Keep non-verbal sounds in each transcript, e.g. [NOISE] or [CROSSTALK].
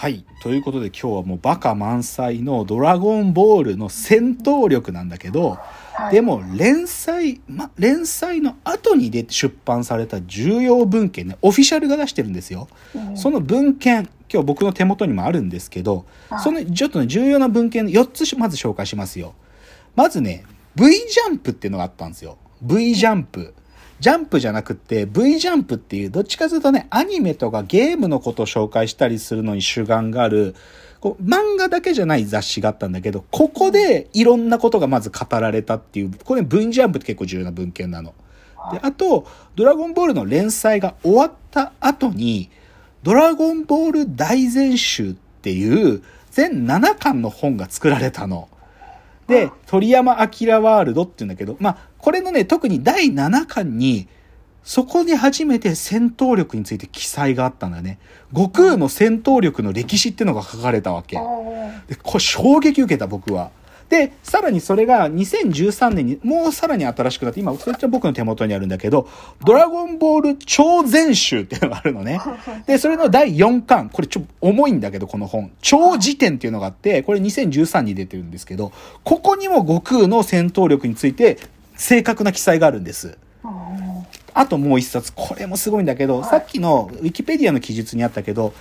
はい。ということで今日はもうバカ満載のドラゴンボールの戦闘力なんだけど、はいでも連載、ま、連載の後に出て出版された重要文献ね、オフィシャルが出してるんですよ。うんその文献、今日僕の手元にもあるんですけどはい、そのちょっとね、重要な文献4つまず紹介しますよ。まずね、V ジャンプっていうのがあったんですよ。V ジャンプ。ジャンプじゃなくて V ジャンプっていう、どっちかというとね、アニメとかゲームのことを紹介したりするのに主眼がある、こう漫画だけじゃない雑誌があったんだけど、ここでいろんなことがまず語られたっていう、これ V ジャンプって結構重要な文献なの。で、あと、ドラゴンボールの連載が終わった後に、ドラゴンボール大全集っていう全7巻の本が作られたの。で、鳥山明ワールドって言うんだけど、まあ、これのね、特に第7巻に、そこで初めて戦闘力について記載があったんだよね。悟空の戦闘力の歴史っていうのが書かれたわけ。おで、これ衝撃受けた僕は。で、さらにそれが2013年にもうさらに新しくなって、今、それ僕の手元にあるんだけど、ドラゴンボール超全集っていうのがあるのね。[LAUGHS] で、それの第4巻、これちょっと重いんだけど、この本。超辞典っていうのがあって、これ2013に出てるんですけど、ここにも悟空の戦闘力について正確な記載があるんです。ーあともう一冊、これもすごいんだけど、はいさっきのウィキペディアの記述にあったけど、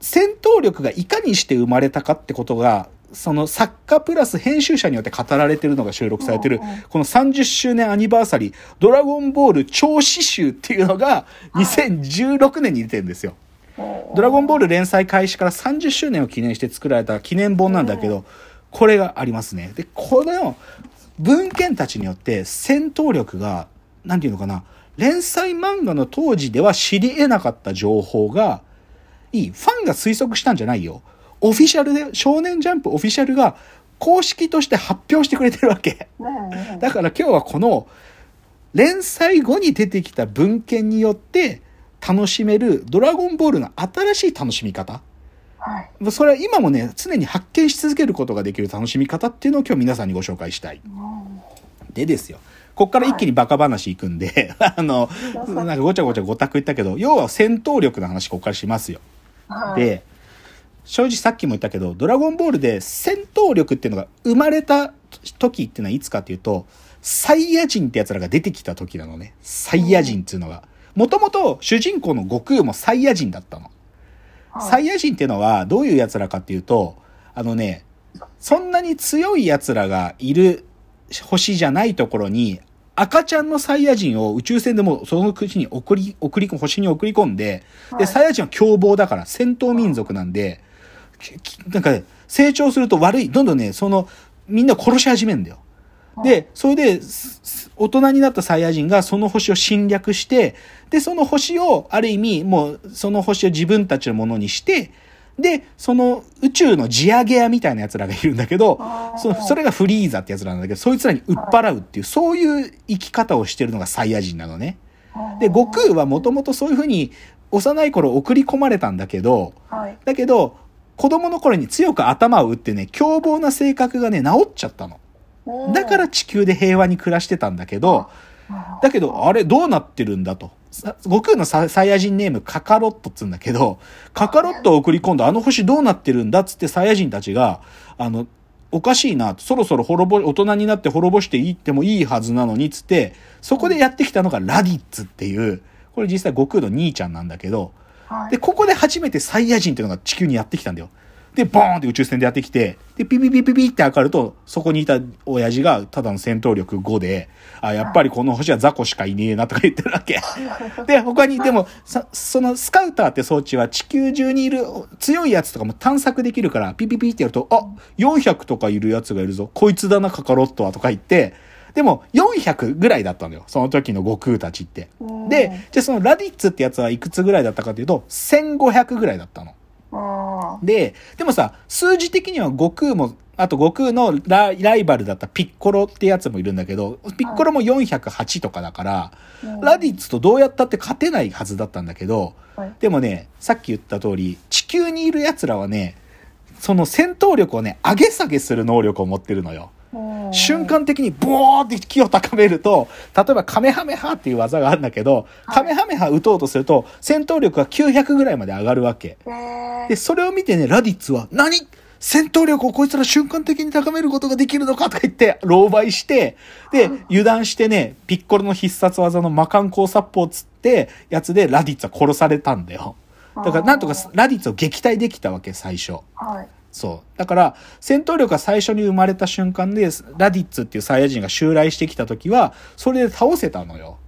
戦闘力がいかにして生まれたかってことが、その作家プラス編集者によって語られてるのが収録されてるこの30周年アニバーサリー、ドラゴンボール超詩集っていうのが2016年に出てるんですよ。ドラゴンボール連載開始から30周年を記念して作られた記念本なんだけど、これがありますね。で、この文献たちによって戦闘力が、なんていうのかな、連載漫画の当時では知り得なかった情報が、いい。ファンが推測したんじゃないよ。オフィシャルで、少年ジャンプオフィシャルが公式として発表してくれてるわけ。だから今日はこの連載後に出てきた文献によって楽しめるドラゴンボールの新しい楽しみ方。はいそれは今もね、常に発見し続けることができる楽しみ方っていうのを今日皆さんにご紹介したい。でですよ。こっから一気にバカ話いくんで、[LAUGHS] あの、なんかごちゃごちゃごたく言ったけど、要は戦闘力の話こっからしますよ。はいで、正直さっきも言ったけど、ドラゴンボールで戦闘力っていうのが生まれた時っていうのはいつかっていうと、サイヤ人って奴らが出てきた時なのね。サイヤ人っていうのが。もともと主人公の悟空もサイヤ人だったの。はいサイヤ人っていうのはどういう奴らかっていうと、あのね、そんなに強い奴らがいる星じゃないところに、赤ちゃんのサイヤ人を宇宙船でもその国に送り、送り、星に送り込んで、で、はいサイヤ人は凶暴だから戦闘民族なんで、なんかね、成長すると悪い、どんどんね、その、みんな殺し始めるんだよ。で、それで、大人になったサイヤ人がその星を侵略して、で、その星を、ある意味、もう、その星を自分たちのものにして、で、その宇宙の地上げ屋みたいな奴らがいるんだけどそそれがフリーザって奴らなんだけど、そいつらに売っ払うっていう、そういう生き方をしてるのがサイヤ人なのね。で、悟空はもともとそういうふうに、幼い頃送り込まれたんだけど、はい。だけど、子供の頃に強く頭を打ってね、凶暴な性格がね、治っちゃったの。だから地球で平和に暮らしてたんだけど、だけど、あれどうなってるんだと。さ悟空のササイヤ人ネームカカロットっつうんだけど、カカロットを送り込んだあの星どうなってるんだっつってサイヤ人たちが、あの、おかしいな、そろそろ滅ぼ、大人になって滅ぼしていってもいいはずなのにっつって、そこでやってきたのがラディッツっていう、これ実際悟空の兄ちゃんなんだけど、はいで、ここで初めてサイヤ人っていうのが地球にやってきたんだよ。で、ボーンって宇宙船でやってきて、で、ピピピピピって上がると、そこにいた親父がただの戦闘力5で、あ、やっぱりこの星は雑魚しかいねえなとか言ってるわけ。[LAUGHS] で、他に、でも、さそのスカウターって装置は地球中にいる強いやつとかも探索できるから、ピピピってやると、あ、400とかいるやつがいるぞ。こいつだな、カカロットはとか言って、でも、400ぐらいだったのよ。その時の悟空たちって。うんで、じゃあそのラディッツってやつはいくつぐらいだったかというと、1500ぐらいだったの。あで、でもさ、数字的には悟空も、あと悟空のラライバルだったピッコロってやつもいるんだけど、ピッコロも408とかだから、ーラディッツとどうやったって勝てないはずだったんだけど、はいでもね、さっき言った通り、地球にいる奴らはね、その戦闘力をね、上げ下げする能力を持ってるのよ。うん瞬間的にボーって気を高めると、例えばカメハメハっていう技があるんだけど、はいカメハメハ打とうとすると、戦闘力が900ぐらいまで上がるわけ。えーで、それを見てね、ラディッツは、何？戦闘力をこいつら瞬間的に高めることができるのかとか言って、狼狽して、で、油断してね、ピッコロの必殺技の魔漢光殺法つって、やつでラディッツは殺されたんだよ。だから、なんとかラディッツを撃退できたわけ、最初。はい。そう。だから、戦闘力が最初に生まれた瞬間で、ラディッツっていうサイヤ人が襲来してきた時は、それで倒せたのよ。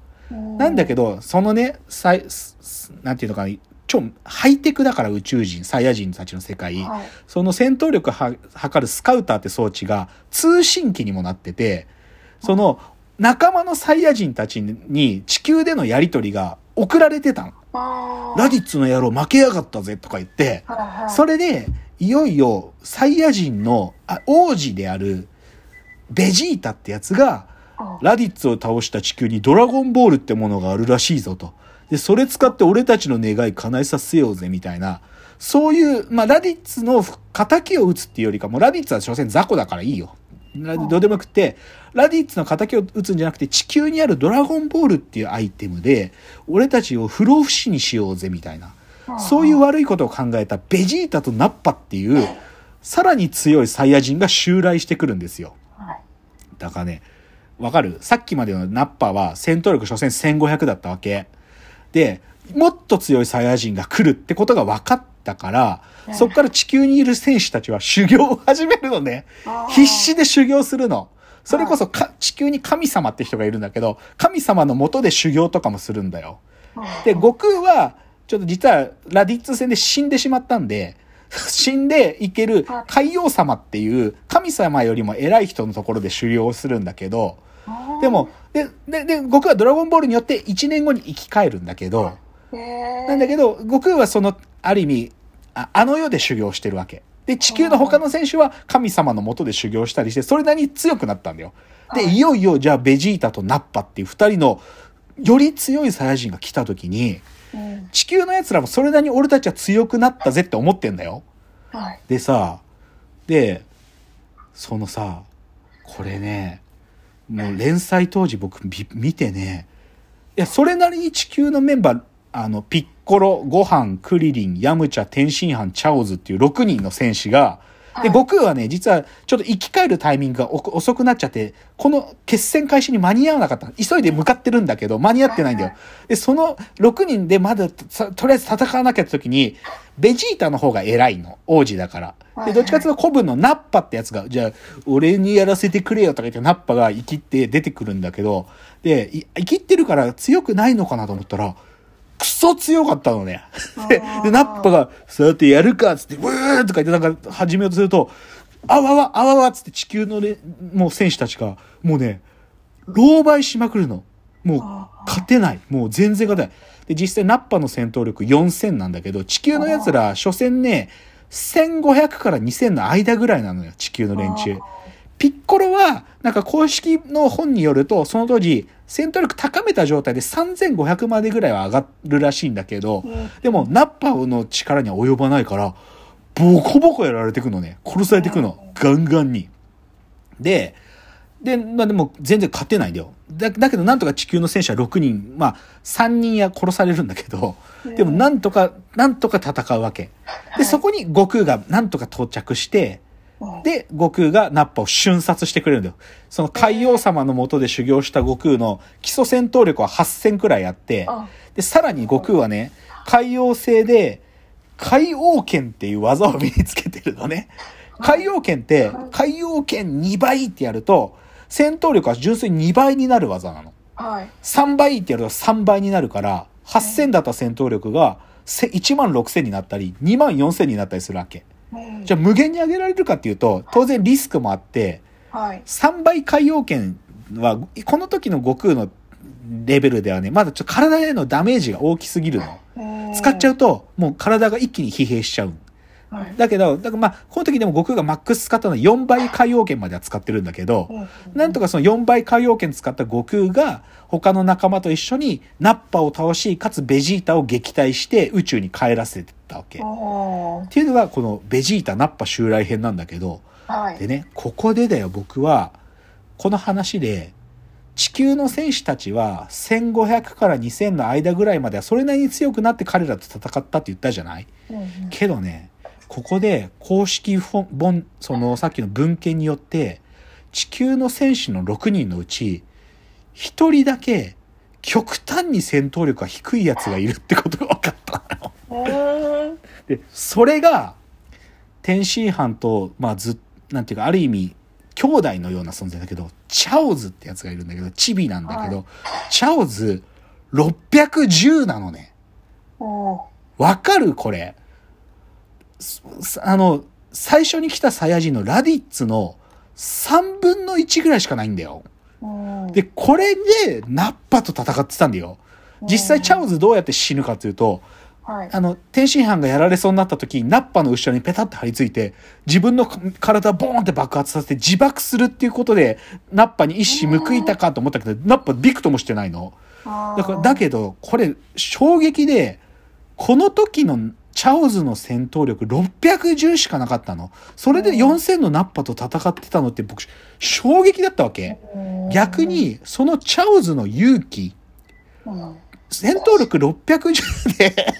なんだけど、そのね、サイ、すすなんていうのかな、超ハイテクだから宇宙人、サイヤ人たちの世界。はい。その戦闘力は測るスカウターって装置が通信機にもなってて、その仲間のサイヤ人たちに地球でのやりとりが送られてたの。あーラディッツの野郎負けやがったぜとか言って。それで、いよいよ、サイヤ人のあ王子である、ベジータってやつが、あラディッツを倒した地球にドラゴンボールってものがあるらしいぞと。で、それ使って俺たちの願い叶えさせようぜみたいな、そういう、まあ、ラディッツの仇を撃つっていうよりかも、ラディッツは所詮雑魚だからいいよ。ラどうでもよくて、ラディッツの仇を撃つんじゃなくて、地球にあるドラゴンボールっていうアイテムで、俺たちを不老不死にしようぜみたいな。そういう悪いことを考えたベジータとナッパっていう、さらに強いサイヤ人が襲来してくるんですよ。はい。だからね、わかる？さっきまでのナッパは戦闘力所詮1500だったわけ。で、もっと強いサイヤ人が来るってことが分かったから、そっから地球にいる選手たちは修行を始めるのね必死で修行するの。それこそか地球に神様って人がいるんだけど、神様のもとで修行とかもするんだよ。で、悟空は、ちょっと実はラディッツ戦で死んでしまったんで、[LAUGHS] 死んでいける海王様っていう神様よりも偉い人のところで修行をするんだけど、でも、で、で、で、悟空はドラゴンボールによって1年後に生き返るんだけど、えー、なんだけど、悟空はその、ある意味、ああの世で修行してるわけ。で、地球の他の選手は神様のもとで修行したりして、それなりに強くなったんだよ。で、いよいよ、じゃあ、ベジータとナッパっていう二人の、より強いサイヤ人が来た時に、うん。地球の奴らもそれなりに俺たちは強くなったぜって思ってんだよ。はい。でさ、で、そのさ、これね、もう連載当時僕び見てね、いや、それなりに地球のメンバー、あの、ピッコロ、ゴハン、クリリン、ヤムチャ、天津飯、チャオズっていう6人の戦士が、で、はい悟空はね、実はちょっと生き返るタイミングがお遅くなっちゃって、この決戦開始に間に合わなかった。急いで向かってるんだけど、間に合ってないんだよ。で、その6人でまださとりあえず戦わなきゃって時に、ベジータの方が偉いの。王子だから。で、どっちかっていうと古文のナッパってやつが、じゃあ、俺にやらせてくれよとか言って、ナッパが生きって出てくるんだけど、で、い生きってるから強くないのかなと思ったら、クソ強かったのね。で、でナッパが、さてやるかっつって、ブーとか言ってなんか始めようとすると、あわわ、あわわっつって地球のね、もう選手たちが、もうね、狼狽しまくるの。もう、勝てない。もう全然勝てない。で、実際ナッパの戦闘力4000なんだけど、地球の奴ら、所詮ね、1500から2000の間ぐらいなのよ、地球の連中。ピッコロは、なんか公式の本によると、その当時、戦闘力高めた状態で3500までぐらいは上がるらしいんだけど、でも、ナッパの力には及ばないから、ボコボコやられてくのね。殺されてくの。ガンガンに。で、で、まあでも全然勝てないんだよ。だだけどなんとか地球の戦士は6人、まあ3人や殺されるんだけど、でもなんとか、なんとか戦うわけ。で、そこに悟空がなんとか到着して、で、悟空がナッパを瞬殺してくれるんだよ。その海王様の下で修行した悟空の基礎戦闘力は8000くらいあってあ、で、さらに悟空はね、海王星で、海王剣っていう技を身につけてるのね。海王剣って、海王剣2倍ってやると、戦闘力は純粋に2倍になる技なの。はい。3倍ってやると3倍になるから、8000だった戦闘力がせ1万6000になったり、2万4000になったりするわけ。うんじゃあ無限に上げられるかっていうと、当然リスクもあって、はい。3倍海洋圏は、この時の悟空のレベルではね、まだちょっと体へのダメージが大きすぎるの。使っちゃう。うと、もう体が一気に疲弊しちゃう。はい。だけど、だからまあ、この時でも悟空がマックス使ったのは4倍海洋圏までは使ってるんだけど、なんとかその4倍海洋圏使った悟空が、他の仲間と一緒にナッパを倒し、かつベジータを撃退して宇宙に帰らせたわけ。っていうのがこのベジータナッパ襲来編なんだけど、はい。でね、ここでだよ、僕は、この話で、地球の選手たちは1500から2000の間ぐらいまではそれなりに強くなって彼らと戦ったって言ったじゃない？うんうん。けどね、ここで公式本、そのさっきの文献によって、地球の選手の6人のうち、1人だけ極端に戦闘力が低いやつがいるってことが分かったの [LAUGHS] で、それが、天津飯と、まあず、なんていうか、ある意味、兄弟のような存在だけど、チャオズってやつがいるんだけど、チビなんだけど、はチャオズ610なのね。わかる？これ。すあの、最初に来たサイヤ人のラディッツの3分の1ぐらいしかないんだよ。うんで、これでナッパと戦ってたんだよ。実際チャオズどうやって死ぬかというと、はいあの、天津飯がやられそうになった時、ナッパの後ろにペタって張り付いて、自分の体をボーンって爆発させて自爆するっていうことで、ナッパに一矢報いたかと思ったけど、ナッパビクともしてないの。だから、だけど、これ、衝撃で、この時のチャオズの戦闘力610しかなかったの。それで4000のナッパと戦ってたのって僕、衝撃だったわけ。逆、に、そのチャオズの勇気、うん戦闘力610で、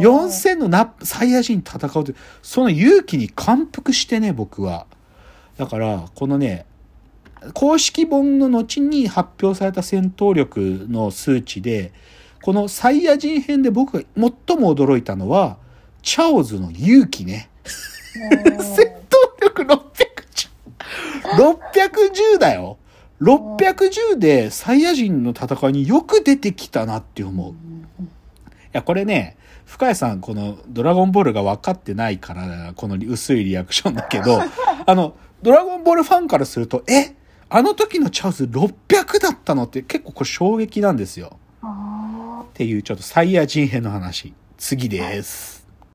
4000のナッパ、サイヤ人と戦うって、その勇気に感服してね、僕は。だから、このね、公式本の後に発表された戦闘力の数値で、このサイヤ人編で僕が最も驚いたのは、チャオズの勇気ね。戦闘力610。610だよ。610でサイヤ人の戦いによく出てきたなって思う。いや、これね、深谷さん、このドラゴンボールが分かってないから、この薄いリアクションだけど、[LAUGHS] あの、ドラゴンボールファンからすると、え？あの時のチャオズ600だったのって結構これ衝撃なんですよ。っていうちょっとサイヤ人編の話。次です。